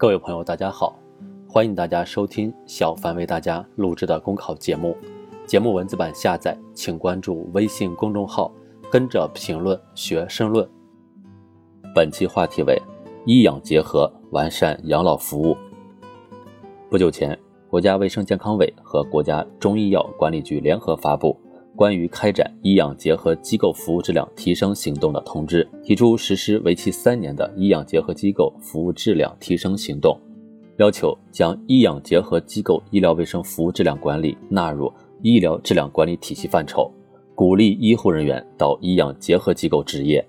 各位朋友，大家好，欢迎大家收听小凡为大家录制的公考节目。节目文字版下载，请关注微信公众号，跟着评论学申论。本期话题为医养结合，完善养老服务。不久前，国家卫生健康委和国家中医药管理局联合发布。关于开展医养结合机构服务质量提升行动的通知，提出实施为期三年的医养结合机构服务质量提升行动，要求将医养结合机构医疗卫生服务质量管理纳入医疗质量管理体系范畴，鼓励医护人员到医养结合机构执业，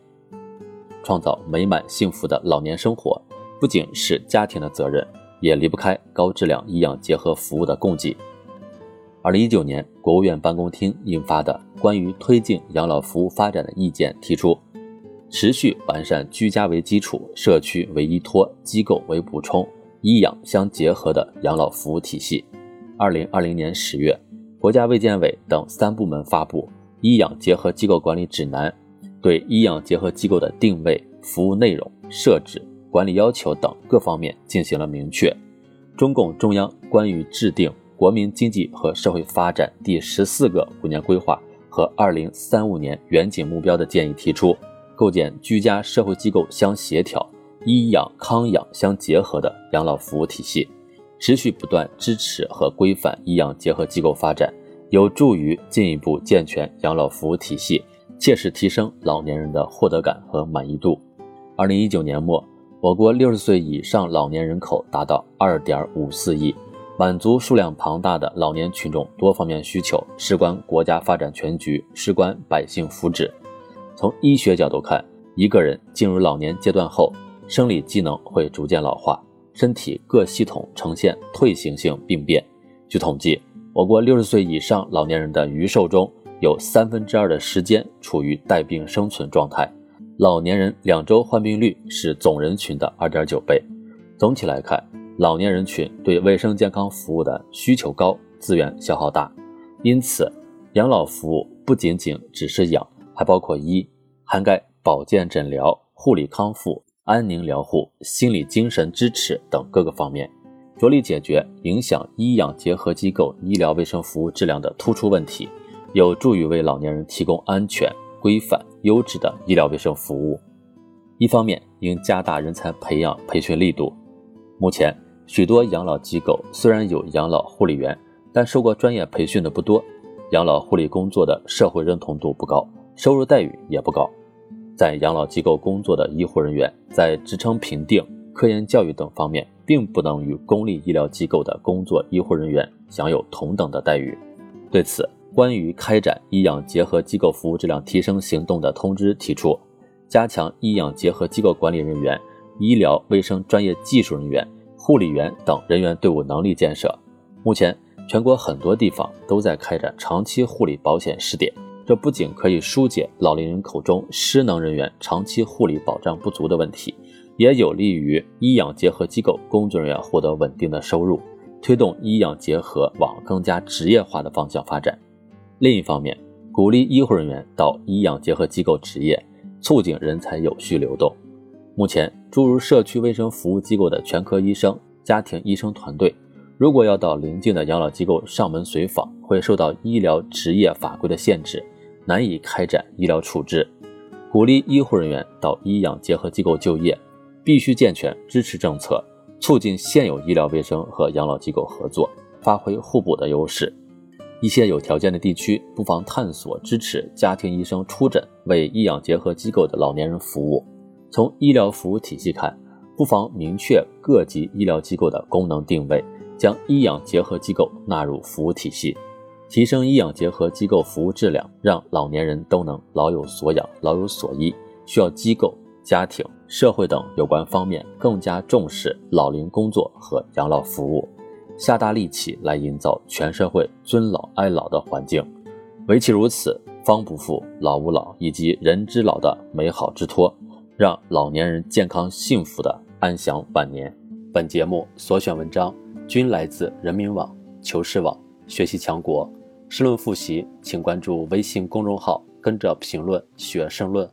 创造美满幸福的老年生活，不仅是家庭的责任，也离不开高质量医养结合服务的供给。二零一九年，国务院办公厅印发的《关于推进养老服务发展的意见》提出，持续完善居家为基础、社区为依托、机构为补充、医养相结合的养老服务体系。二零二零年十月，国家卫健委等三部门发布《医养结合机构管理指南》，对医养结合机构的定位、服务内容、设置、管理要求等各方面进行了明确。中共中央关于制定国民经济和社会发展第十四个五年规划和二零三五年远景目标的建议提出，构建居家社会机构相协调、医养康养相结合的养老服务体系，持续不断支持和规范医养结合机构发展，有助于进一步健全养老服务体系，切实提升老年人的获得感和满意度。二零一九年末，我国六十岁以上老年人口达到二点五四亿。满足数量庞大的老年群众多方面需求，事关国家发展全局，事关百姓福祉。从医学角度看，一个人进入老年阶段后，生理机能会逐渐老化，身体各系统呈现退行性病变。据统计，我国六十岁以上老年人的余寿中有三分之二的时间处于带病生存状态，老年人两周患病率是总人群的二点九倍。总体来看，老年人群对卫生健康服务的需求高，资源消耗大，因此养老服务不仅仅只是养，还包括医，涵盖保健诊疗、护理康复、安宁疗护、心理精神支持等各个方面，着力解决影响医养结合机构医疗卫生服务质量的突出问题，有助于为老年人提供安全、规范、优质的医疗卫生服务。一方面，应加大人才培养培训力度，目前。许多养老机构虽然有养老护理员，但受过专业培训的不多，养老护理工作的社会认同度不高，收入待遇也不高。在养老机构工作的医护人员，在职称评定、科研教育等方面，并不能与公立医疗机构的工作医护人员享有同等的待遇。对此，关于开展医养结合机构服务质量提升行动的通知提出，加强医养结合机构管理人员、医疗卫生专业技术人员。护理员等人员队伍能力建设，目前全国很多地方都在开展长期护理保险试点，这不仅可以疏解老龄人口中失能人员长期护理保障不足的问题，也有利于医养结合机构工作人员获得稳定的收入，推动医养结合往更加职业化的方向发展。另一方面，鼓励医护人员到医养结合机构执业，促进人才有序流动。目前，诸如社区卫生服务机构的全科医生、家庭医生团队，如果要到邻近的养老机构上门随访，会受到医疗执业法规的限制，难以开展医疗处置。鼓励医护人员到医养结合机构就业，必须健全支持政策，促进现有医疗卫生和养老机构合作，发挥互补的优势。一些有条件的地区，不妨探索支持家庭医生出诊为医养结合机构的老年人服务。从医疗服务体系看，不妨明确各级医疗机构的功能定位，将医养结合机构纳入服务体系，提升医养结合机构服务质量，让老年人都能老有所养、老有所依。需要机构、家庭、社会等有关方面更加重视老龄工作和养老服务，下大力气来营造全社会尊老爱老的环境。唯其如此，方不负老吾老以及人之老的美好之托。让老年人健康幸福的安享晚年。本节目所选文章均来自人民网、求是网、学习强国。申论复习，请关注微信公众号，跟着评论学申论。